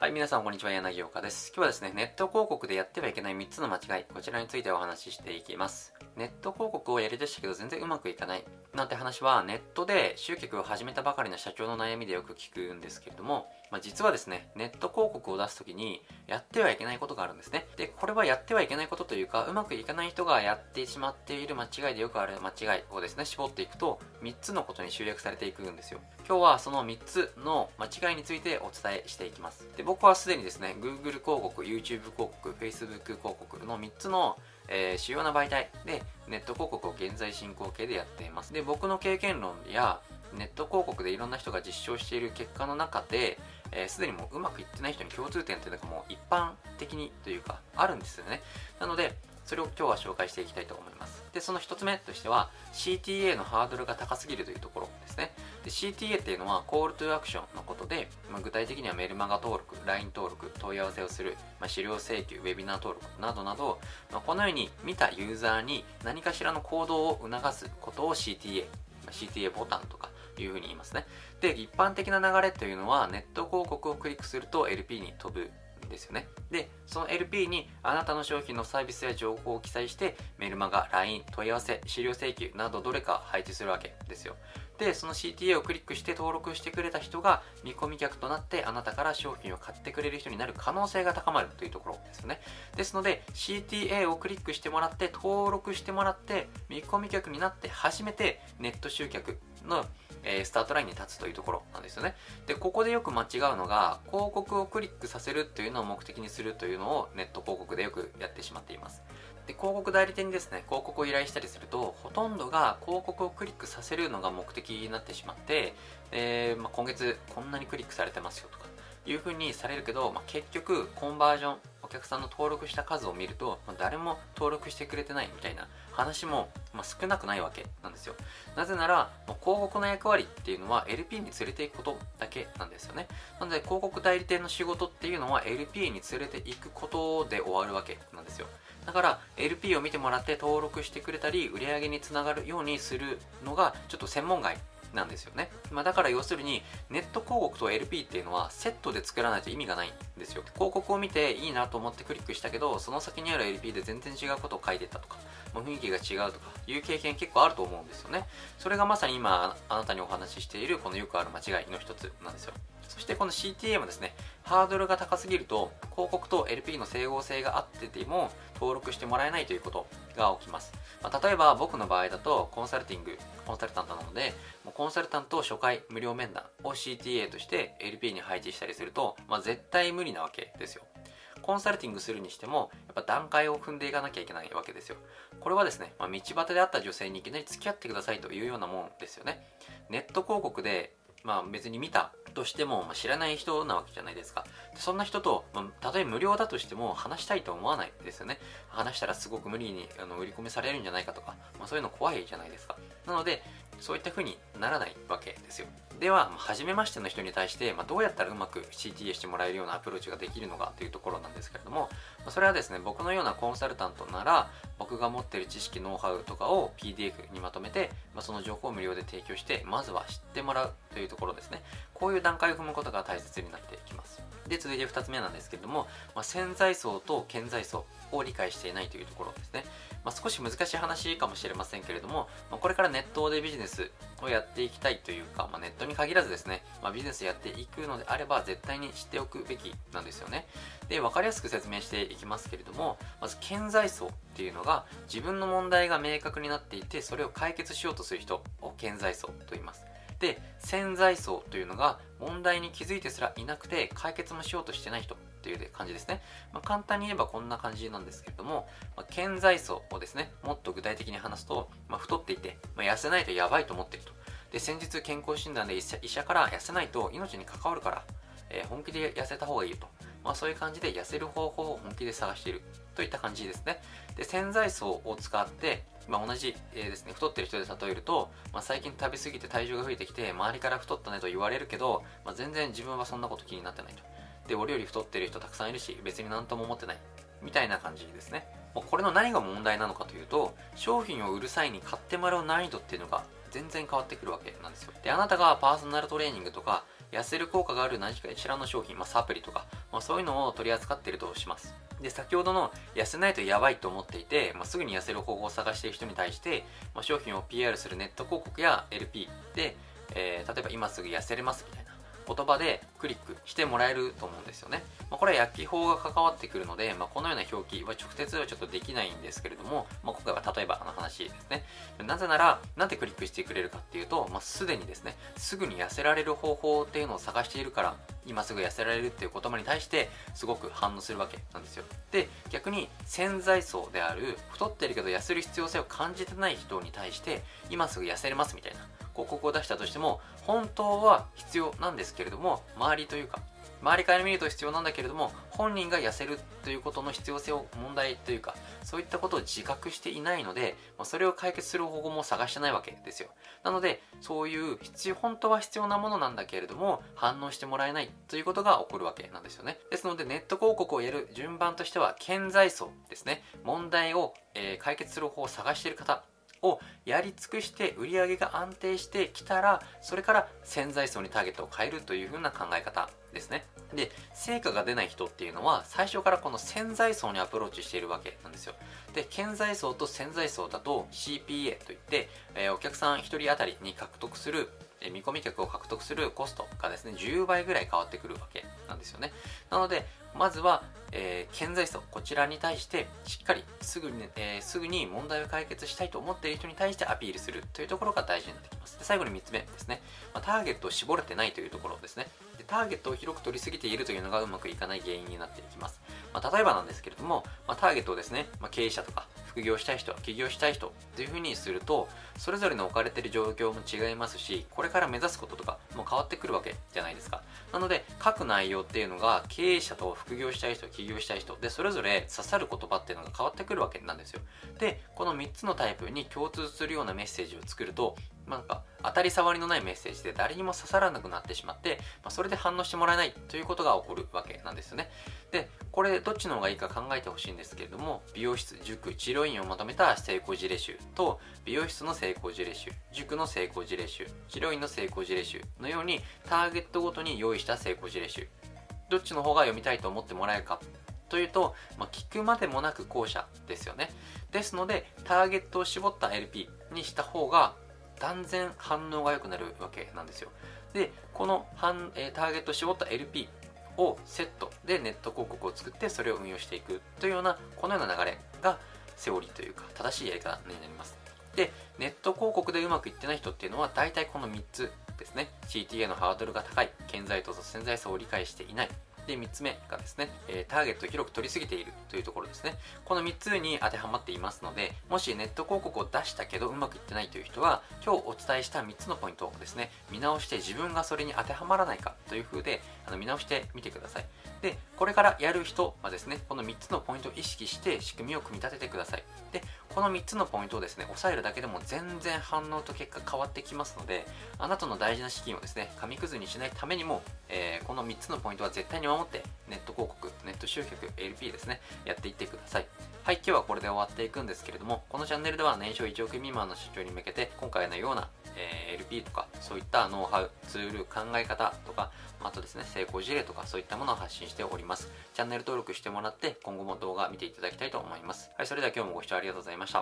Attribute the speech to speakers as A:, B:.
A: はい、皆さんこんにちは、柳岡です。今日はですね、ネット広告でやってはいけない3つの間違い、こちらについてお話ししていきます。ネット広告をやりだしたけど全然うまくいかない。なんて話は、ネットで集客を始めたばかりの社長の悩みでよく聞くんですけれども、まあ、実はですね、ネット広告を出すときに、やってはいけないことがあるんですね。で、これはやってはいけないことというか、うまくいかない人がやってしまっている間違いでよくある間違いをですね、絞っていくと、3つのことに集約されていくんですよ。今日はその3つの間違いについてお伝えしていきます。で、僕はすでにですね、Google 広告、YouTube 広告、Facebook 広告の3つのえー、主要な媒体でネット広告を現在進行形でやっています。で、僕の経験論やネット広告でいろんな人が実証している結果の中で、えす、で、にもううまくいってない人に共通点っていうのがもう一般的にというかあるんですよね。なので、それを今日は紹介していきたいと思います。で、その一つ目としては CTA のハードルが高すぎるというところですね。で CTA っていうのは Call to Action のことで、まあ、具体的にはメルマガ登録、LINE 登録、問い合わせをする、まあ、資料請求、ウェビナー登録などなど、まあ、このように見たユーザーに何かしらの行動を促すことを CTA、まあ、CTA ボタンとかいうふうに言いますね。で、一般的な流れというのはネット広告をクリックすると LP に飛ぶんですよね。で、その LP にあなたの商品のサービスや情報を記載してメルマガ、LINE、問い合わせ、資料請求などどれか配置するわけですよ。で、その CTA をクリックして登録してくれた人が見込み客となってあなたから商品を買ってくれる人になる可能性が高まるというところですよね。ですので CTA をクリックしてもらって登録してもらって見込み客になって初めてネット集客のえー、スタートラインに立つというところなんですよね。で、ここでよく間違うのが、広告をクリックさせるというのを目的にするというのをネット広告でよくやってしまっています。で、広告代理店にですね、広告を依頼したりすると、ほとんどが広告をクリックさせるのが目的になってしまって、えー、まあ、今月こんなにクリックされてますよとか、いう風にされるけど、まあ、結局コンバージョンお客さんの登録した数を見ると、まあ、誰も登録してくれてないみたいな話も、まあ、少なくないわけなんですよ。なぜなら広告の役割っていうのは LP に連れていくことだけなんですよね。なので広告代理店の仕事っていうのは LP に連れていくことで終わるわけなんですよ。だから LP を見てもらって登録してくれたり売り上げにつながるようにするのがちょっと専門外なんですよね。まあ、だから要するに、ネット広告と LP っていうのはセットで作らないと意味がないんですよ。広告を見ていいなと思ってクリックしたけど、その先にある LP で全然違うことを書いてたとか、もう雰囲気が違うとかいう経験結構あると思うんですよね。それがまさに今あなたにお話ししているこのよくある間違いの一つなんですよ。そしてこの CTA もですね、ハードルが高すぎると広告と LP の整合性があってても登録してもらえないということが起きます。まあ、例えば僕の場合だとコンサルティング、コンサルタントなので、コンサルタント初回無料面談を CTA として LP に配置したりすると、まあ、絶対無理なわけですよ。コンサルティングするにしても、やっぱ段階を踏んでいかなきゃいけないわけですよ。これはですね、まあ、道端で会った女性にいきなり付き合ってくださいというようなもんですよね。ネット広告でまあ別に見たとしても、まあ、知らない人なわけじゃないですか。そんな人と、まあ、たとえ無料だとしても話したいと思わないですよね。話したらすごく無理にあの売り込みされるんじゃないかとか、まあ、そういうの怖いじゃないですか。なので、そういった風にならないわけですよ。では、初めましての人に対して、まあ、どうやったらうまく CTA してもらえるようなアプローチができるのかというところなんですけれども、まそれはですね、僕のようなコンサルタントなら、僕が持ってる知識、ノウハウとかを PDF にまとめて、まあ、その情報を無料で提供して、まずは知ってもらうというところですね。こういう段階を踏むことが大切になってきます。で、続いて2つ目なんですけれども、まあ、潜在層と顕在層を理解していないというところですね。まあ、少し難しい話かもしれませんけれども、まあ、これからネットでビジネスをやっていきたいというか、ま、ネットに限らずですね、ま、ビジネスやっていくのであれば絶対に知っておくべきなんですよね。で、分かりやすく説明していきますけれども、まず顕在層っていうのが自分の問題が明確になっていて、それを解決しようとする人を顕在層と言います。で、潜在層というのが問題に気づいてすらいなくて解決もしようとしてない人っていう感じですね。まあ、簡単に言えばこんな感じなんですけれども、まあ、顕在層をですね、もっと具体的に話すと、まあ、太っていて、ま痩せないとやばいと思っていると。で、先日健康診断で医者から痩せないと命に関わるから、えー、本気で痩せた方がいいと。まあ、そういう感じで痩せる方法を本気で探しているといった感じですね。で、潜在層を使って、まあ、同じ、えー、ですね、太ってる人で例えると、まあ、最近食べ過ぎて体重が増えてきて、周りから太ったねと言われるけど、まあ、全然自分はそんなこと気になってないと。で、俺より太ってる人たくさんいるし、別に何とも思ってない。みたいな感じですね。もうこれの何が問題なのかというと、商品を売る際に買ってもらう難易度っていうのが全然変わってくるわけなんですよ。で、あなたがパーソナルトレーニングとか痩せる効果がある何かしらの商品、まあ、サプリとか、まあ、そういうのを取り扱っているとします。で先ほどの痩せないとやばいと思っていて、まあ、すぐに痩せる方法を探している人に対して、まあ、商品を PR するネット広告や LP で、えー、例えば今すぐ痩せれますみたいな。言葉でクリックしてもらえると思うんですよね。まあ、これは薬機法が関わってくるので、まあ、このような表記は直接はちょっとできないんですけれども、まあ、今回は例えばの話ですね。なぜなら、なんでクリックしてくれるかっていうと、まあ、すでにですね、すぐに痩せられる方法っていうのを探しているから、今すぐ痩せられるっていう言葉に対してすごく反応するわけなんですよ。で、逆に潜在層である太ってるけど痩せる必要性を感じてない人に対して、今すぐ痩せれますみたいな広告を出したとしても本当は必要なんですけれども周りというか周りから見ると必要なんだけれども本人が痩せるということの必要性を問題というかそういったことを自覚していないのでそれを解決する方法も探してないわけですよ。なのでそういう必要本当は必要なものなんだけれども反応してもらえないということが起こるわけなんですよね。ですのでネット広告をやる順番としては顕在層ですね。問題を、え、解決する方法を探している方をやり尽くして売り上げが安定してきたらそれから潜在層にターゲットを変えるという風な考え方ですね。で成果が出ない人っていうのは最初からこの潜在層にアプローチしているわけなんですよ。で潜在層と潜在層だと CPA といって、えー、お客さん1人当たりに獲得する見込み客を獲得するコストがですね10倍ぐらい変わってくるわけなんですよねなのでまずはえー、潜在層、こちらに対してしっかりすぐに、ねえー、すぐに問題を解決したいと思っている人に対してアピールするというところが大事になってきます。で最後に3つ目ですね、まあ、ターゲットを絞れてないというところですねで。ターゲットを広く取りすぎているというのがうまくいかない原因になっていきます。まあ、例えばなんですけれども、まあ、ターゲットをですね、まあ、経営者とか副業したい人、起業したい人というふうにすると、それぞれの置かれてる状況も違いますし、これから目指すこととかも変わってくるわけじゃないですか。なので、書く内容っていうのが経営者と副業したい人、起業したい人で、それぞれ刺さる言葉っていうのが変わってくるわけなんですよ。で、この3つのタイプに共通するようなメッセージを作ると、なんか当たり障りのないメッセージで誰にも刺さらなくなってしまって、まあ、それで反応してもらえないということが起こるわけなんですよね。で、これどっちの方がいいか考えてほしいんですけれども、美容室、塾、治療院をまとめた成功事例集と、美容室の成功事例集、塾の成功事例集、治療院の成功事例集のようにターゲットごとに用意した成功事例集。どっちの方が読みたいと思ってもらえるかというと、まあ、聞くまでもなく後者ですよね。ですので、ターゲットを絞った LP にした方が断然反応が良くなるわけなんですよ。でこの反、え、ターゲット絞った LP をセットでネット広告を作ってそれを運用していくというようなこのような流れがセオリーというか正しいやり方になります。でネット広告でうまくいってない人っていうのは大体この3つですね。CTA のハードルが高い。顕在と潜在層を理解していない。で、3つ目がですね、えターゲットを広く取りすぎているというところですね。この3つに当てはまっていますので、もしネット広告を出したけどうまくいってないという人は、今日お伝えした3つのポイントをですね、見直して自分がそれに当てはまらないかという風で、あの見直してみてください。で、これからやる人はですね、この3つのポイントを意識して仕組みを組み立ててください。で、この3つのポイントをですね、押さえるだけでも全然反応と結果変わってきますので、あなたの大事な資金をですね、紙くずにしないためにも、えー、この3つのポイントは絶対に守って、ネット広告、ネット集客、LP ですね、やっていってください。はい、今日はこれで終わっていくんですけれども、このチャンネルでは年商1億未満の社長に向けて、今回のような、えー、LP とか、そういったノウハウ、ツール、考え方とか、あとですね、成功事例とか、そういったものを発信しております。チャンネル登録してもらって、今後も動画見ていただきたいと思います。はい、それでは今日もご視聴ありがとうございました。